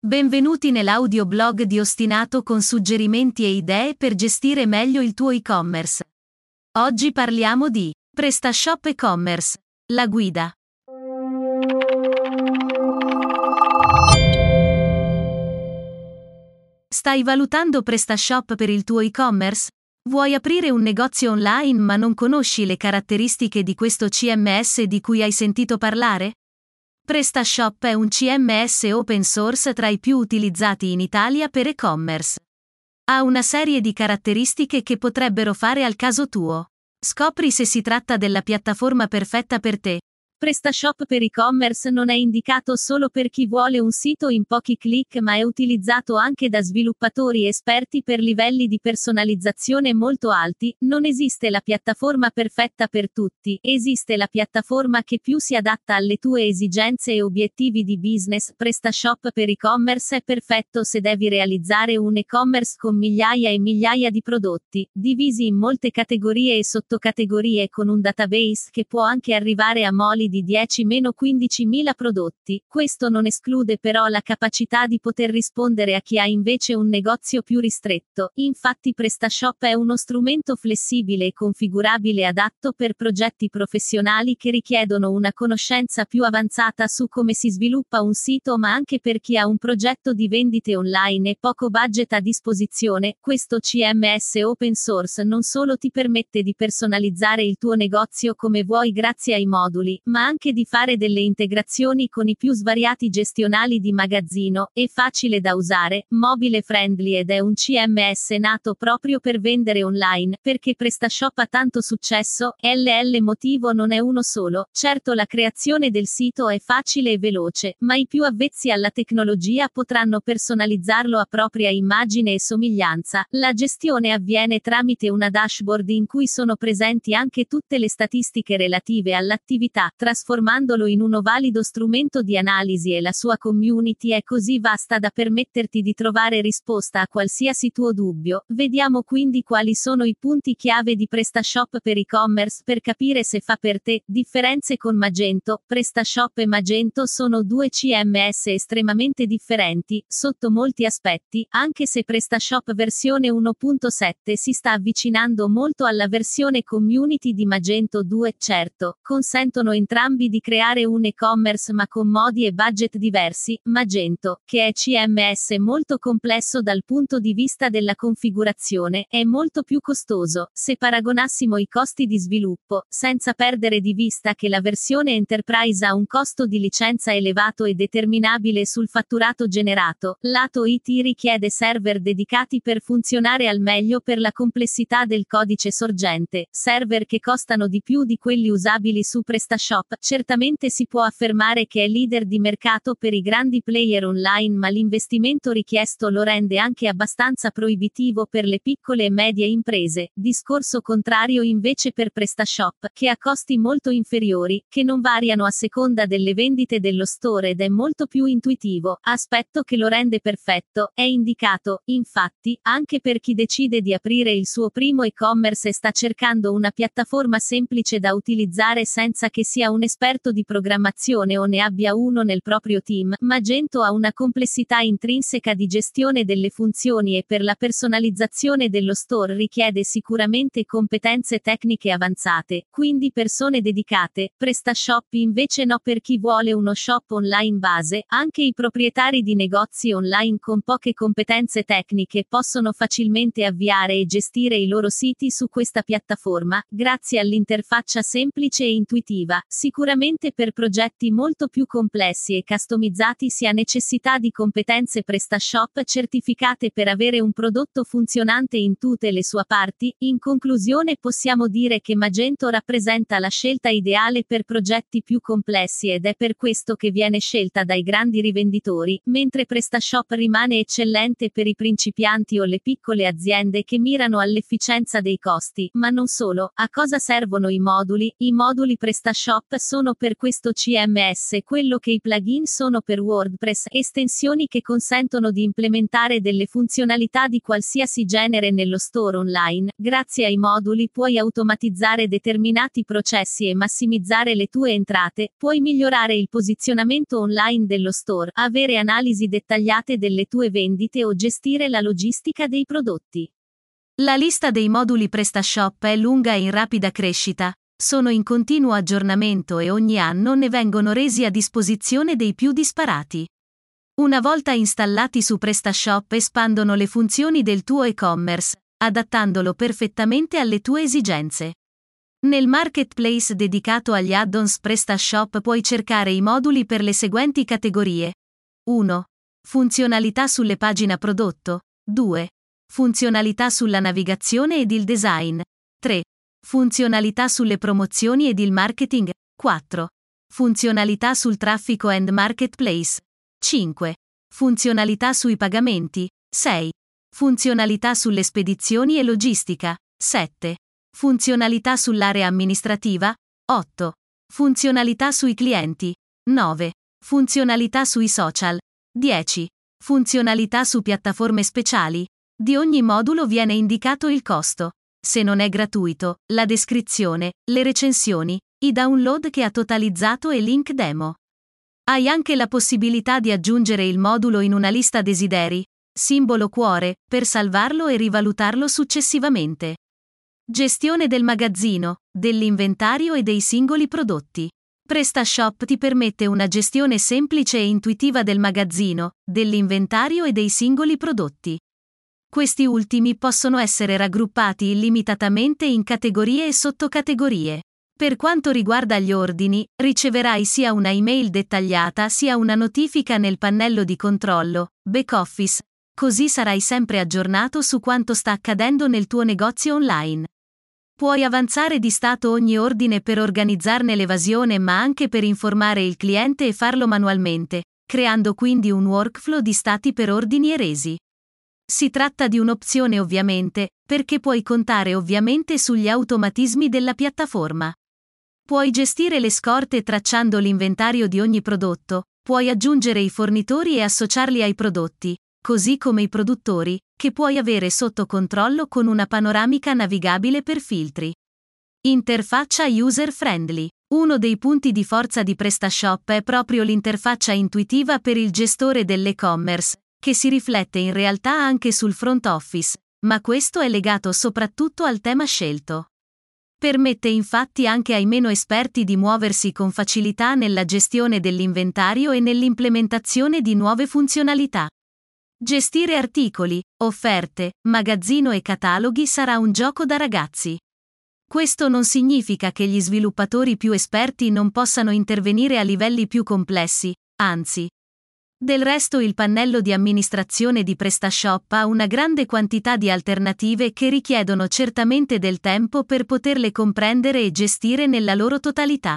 Benvenuti nell'audioblog di Ostinato con suggerimenti e idee per gestire meglio il tuo e-commerce. Oggi parliamo di PrestaShop e-commerce, la guida. Stai valutando PrestaShop per il tuo e-commerce? Vuoi aprire un negozio online ma non conosci le caratteristiche di questo CMS di cui hai sentito parlare? PrestaShop è un CMS open source tra i più utilizzati in Italia per e-commerce. Ha una serie di caratteristiche che potrebbero fare al caso tuo. Scopri se si tratta della piattaforma perfetta per te. PrestaShop per e-commerce non è indicato solo per chi vuole un sito in pochi clic ma è utilizzato anche da sviluppatori esperti per livelli di personalizzazione molto alti. Non esiste la piattaforma perfetta per tutti, esiste la piattaforma che più si adatta alle tue esigenze e obiettivi di business. PrestaShop per e-commerce è perfetto se devi realizzare un e-commerce con migliaia e migliaia di prodotti, divisi in molte categorie e sottocategorie con un database che può anche arrivare a moli di 10-15 mila prodotti, questo non esclude però la capacità di poter rispondere a chi ha invece un negozio più ristretto, infatti PrestaShop è uno strumento flessibile e configurabile adatto per progetti professionali che richiedono una conoscenza più avanzata su come si sviluppa un sito ma anche per chi ha un progetto di vendite online e poco budget a disposizione, questo CMS open source non solo ti permette di personalizzare il tuo negozio come vuoi grazie ai moduli, ma ma anche di fare delle integrazioni con i più svariati gestionali di magazzino, è facile da usare, mobile friendly ed è un CMS nato proprio per vendere online, perché PrestaShop ha tanto successo, LL motivo non è uno solo, certo la creazione del sito è facile e veloce, ma i più avvezzi alla tecnologia potranno personalizzarlo a propria immagine e somiglianza, la gestione avviene tramite una dashboard in cui sono presenti anche tutte le statistiche relative all'attività, trasformandolo in uno valido strumento di analisi e la sua community è così vasta da permetterti di trovare risposta a qualsiasi tuo dubbio. Vediamo quindi quali sono i punti chiave di PrestaShop per e-commerce per capire se fa per te. Differenze con Magento. PrestaShop e Magento sono due CMS estremamente differenti, sotto molti aspetti, anche se PrestaShop versione 1.7 si sta avvicinando molto alla versione community di Magento 2, certo, consentono entrambi entrambi di creare un e-commerce ma con modi e budget diversi, Magento, che è CMS molto complesso dal punto di vista della configurazione, è molto più costoso, se paragonassimo i costi di sviluppo, senza perdere di vista che la versione Enterprise ha un costo di licenza elevato e determinabile sul fatturato generato, lato IT richiede server dedicati per funzionare al meglio per la complessità del codice sorgente, server che costano di più di quelli usabili su PrestaShop certamente si può affermare che è leader di mercato per i grandi player online ma l'investimento richiesto lo rende anche abbastanza proibitivo per le piccole e medie imprese, discorso contrario invece per PrestaShop, che ha costi molto inferiori, che non variano a seconda delle vendite dello store ed è molto più intuitivo, aspetto che lo rende perfetto, è indicato, infatti, anche per chi decide di aprire il suo primo e-commerce e sta cercando una piattaforma semplice da utilizzare senza che sia un un esperto di programmazione o ne abbia uno nel proprio team, Magento ha una complessità intrinseca di gestione delle funzioni e per la personalizzazione dello store richiede sicuramente competenze tecniche avanzate, quindi persone dedicate, PrestaShop invece no per chi vuole uno shop online base, anche i proprietari di negozi online con poche competenze tecniche possono facilmente avviare e gestire i loro siti su questa piattaforma, grazie all'interfaccia semplice e intuitiva, Sicuramente per progetti molto più complessi e customizzati si ha necessità di competenze PrestaShop certificate per avere un prodotto funzionante in tutte le sue parti. In conclusione possiamo dire che Magento rappresenta la scelta ideale per progetti più complessi ed è per questo che viene scelta dai grandi rivenditori, mentre PrestaShop rimane eccellente per i principianti o le piccole aziende che mirano all'efficienza dei costi, ma non solo. A cosa servono i moduli? I moduli PrestaShop PrestaShop sono per questo CMS quello che i plugin sono per WordPress, estensioni che consentono di implementare delle funzionalità di qualsiasi genere nello store online. Grazie ai moduli puoi automatizzare determinati processi e massimizzare le tue entrate, puoi migliorare il posizionamento online dello store, avere analisi dettagliate delle tue vendite o gestire la logistica dei prodotti. La lista dei moduli PrestaShop è lunga e in rapida crescita, sono in continuo aggiornamento e ogni anno ne vengono resi a disposizione dei più disparati. Una volta installati su PrestaShop espandono le funzioni del tuo e-commerce, adattandolo perfettamente alle tue esigenze. Nel marketplace dedicato agli add-ons PrestaShop puoi cercare i moduli per le seguenti categorie. 1. Funzionalità sulle pagine prodotto. 2. Funzionalità sulla navigazione ed il design. 3. Funzionalità sulle promozioni ed il marketing. 4. Funzionalità sul traffico and marketplace. 5. Funzionalità sui pagamenti. 6. Funzionalità sulle spedizioni e logistica. 7. Funzionalità sull'area amministrativa. 8. Funzionalità sui clienti. 9. Funzionalità sui social. 10. Funzionalità su piattaforme speciali. Di ogni modulo viene indicato il costo. Se non è gratuito, la descrizione, le recensioni, i download che ha totalizzato e link demo. Hai anche la possibilità di aggiungere il modulo in una lista desideri, simbolo cuore, per salvarlo e rivalutarlo successivamente. Gestione del magazzino, dell'inventario e dei singoli prodotti. PrestaShop ti permette una gestione semplice e intuitiva del magazzino, dell'inventario e dei singoli prodotti. Questi ultimi possono essere raggruppati illimitatamente in categorie e sottocategorie. Per quanto riguarda gli ordini, riceverai sia una email dettagliata sia una notifica nel pannello di controllo, back office, così sarai sempre aggiornato su quanto sta accadendo nel tuo negozio online. Puoi avanzare di stato ogni ordine per organizzarne l'evasione ma anche per informare il cliente e farlo manualmente, creando quindi un workflow di stati per ordini e resi. Si tratta di un'opzione ovviamente, perché puoi contare ovviamente sugli automatismi della piattaforma. Puoi gestire le scorte tracciando l'inventario di ogni prodotto, puoi aggiungere i fornitori e associarli ai prodotti, così come i produttori, che puoi avere sotto controllo con una panoramica navigabile per filtri. Interfaccia user friendly. Uno dei punti di forza di PrestaShop è proprio l'interfaccia intuitiva per il gestore dell'e-commerce, che si riflette in realtà anche sul front office, ma questo è legato soprattutto al tema scelto. Permette infatti anche ai meno esperti di muoversi con facilità nella gestione dell'inventario e nell'implementazione di nuove funzionalità. Gestire articoli, offerte, magazzino e cataloghi sarà un gioco da ragazzi. Questo non significa che gli sviluppatori più esperti non possano intervenire a livelli più complessi, anzi, del resto il pannello di amministrazione di PrestaShop ha una grande quantità di alternative che richiedono certamente del tempo per poterle comprendere e gestire nella loro totalità.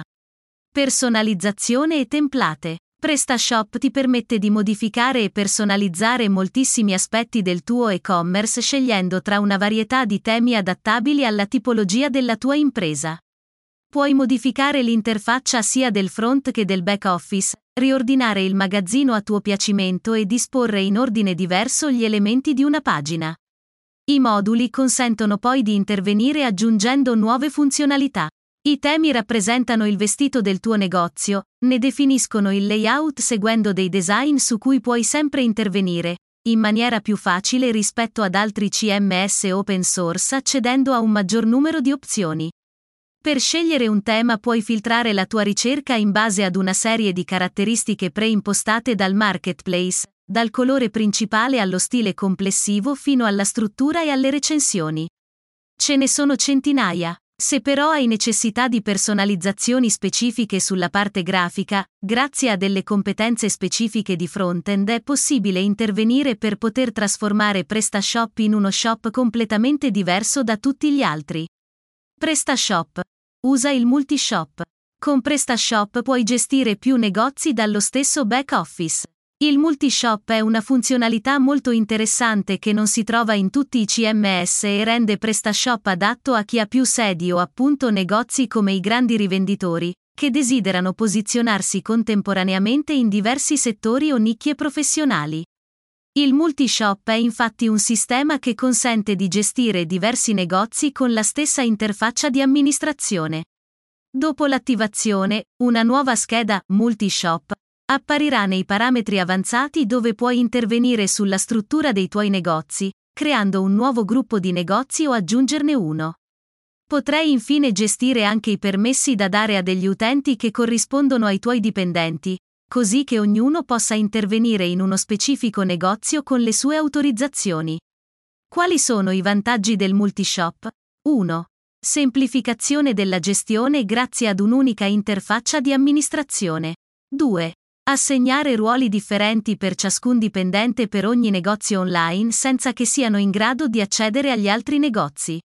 Personalizzazione e template. PrestaShop ti permette di modificare e personalizzare moltissimi aspetti del tuo e-commerce scegliendo tra una varietà di temi adattabili alla tipologia della tua impresa. Puoi modificare l'interfaccia sia del front che del back office, riordinare il magazzino a tuo piacimento e disporre in ordine diverso gli elementi di una pagina. I moduli consentono poi di intervenire aggiungendo nuove funzionalità. I temi rappresentano il vestito del tuo negozio, ne definiscono il layout seguendo dei design su cui puoi sempre intervenire, in maniera più facile rispetto ad altri CMS open source accedendo a un maggior numero di opzioni. Per scegliere un tema puoi filtrare la tua ricerca in base ad una serie di caratteristiche preimpostate dal marketplace, dal colore principale allo stile complessivo fino alla struttura e alle recensioni. Ce ne sono centinaia. Se però hai necessità di personalizzazioni specifiche sulla parte grafica, grazie a delle competenze specifiche di frontend è possibile intervenire per poter trasformare PrestaShop in uno shop completamente diverso da tutti gli altri. PrestaShop. Usa il multishop. Con PrestaShop puoi gestire più negozi dallo stesso back office. Il multishop è una funzionalità molto interessante che non si trova in tutti i CMS e rende PrestaShop adatto a chi ha più sedi o appunto negozi come i grandi rivenditori, che desiderano posizionarsi contemporaneamente in diversi settori o nicchie professionali. Il multishop è infatti un sistema che consente di gestire diversi negozi con la stessa interfaccia di amministrazione. Dopo l'attivazione, una nuova scheda Multishop apparirà nei parametri avanzati dove puoi intervenire sulla struttura dei tuoi negozi, creando un nuovo gruppo di negozi o aggiungerne uno. Potrai infine gestire anche i permessi da dare a degli utenti che corrispondono ai tuoi dipendenti, così che ognuno possa intervenire in uno specifico negozio con le sue autorizzazioni. Quali sono i vantaggi del multishop? 1. Semplificazione della gestione grazie ad un'unica interfaccia di amministrazione. 2. Assegnare ruoli differenti per ciascun dipendente per ogni negozio online senza che siano in grado di accedere agli altri negozi.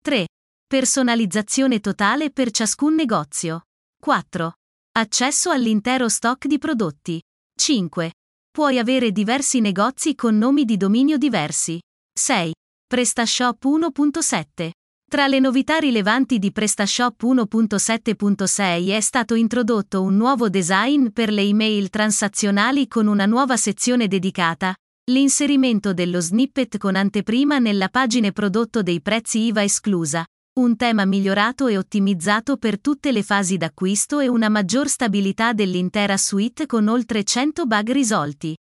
3. Personalizzazione totale per ciascun negozio. 4. Accesso all'intero stock di prodotti. 5. Puoi avere diversi negozi con nomi di dominio diversi. 6. PrestaShop 1.7. Tra le novità rilevanti di PrestaShop 1.7.6 è stato introdotto un nuovo design per le email transazionali con una nuova sezione dedicata, l'inserimento dello snippet con anteprima nella pagina prodotto dei prezzi IVA esclusa, un tema migliorato e ottimizzato per tutte le fasi d'acquisto e una maggior stabilità dell'intera suite con oltre 100 bug risolti.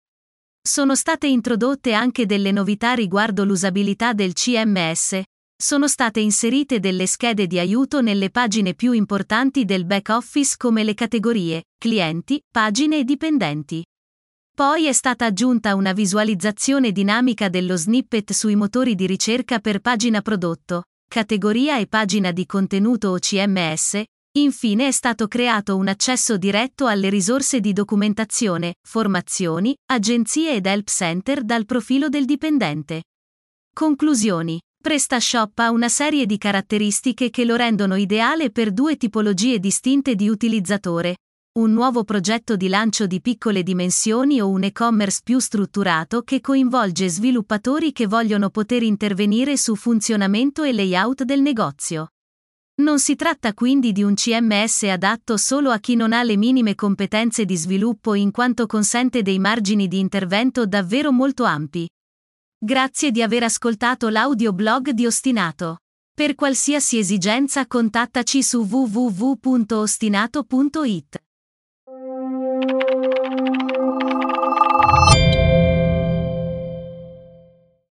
Sono state introdotte anche delle novità riguardo l'usabilità del CMS, sono state inserite delle schede di aiuto nelle pagine più importanti del back office come le categorie, clienti, pagine e dipendenti. Poi è stata aggiunta una visualizzazione dinamica dello snippet sui motori di ricerca per pagina prodotto, categoria e pagina di contenuto o CMS, infine è stato creato un accesso diretto alle risorse di documentazione, formazioni, agenzie ed help center dal profilo del dipendente. Conclusioni. PrestaShop ha una serie di caratteristiche che lo rendono ideale per due tipologie distinte di utilizzatore. Un nuovo progetto di lancio di piccole dimensioni o un e-commerce più strutturato che coinvolge sviluppatori che vogliono poter intervenire su funzionamento e layout del negozio. Non si tratta quindi di un CMS adatto solo a chi non ha le minime competenze di sviluppo in quanto consente dei margini di intervento davvero molto ampi. Grazie di aver ascoltato l'audioblog di Ostinato. Per qualsiasi esigenza contattaci su www.ostinato.it.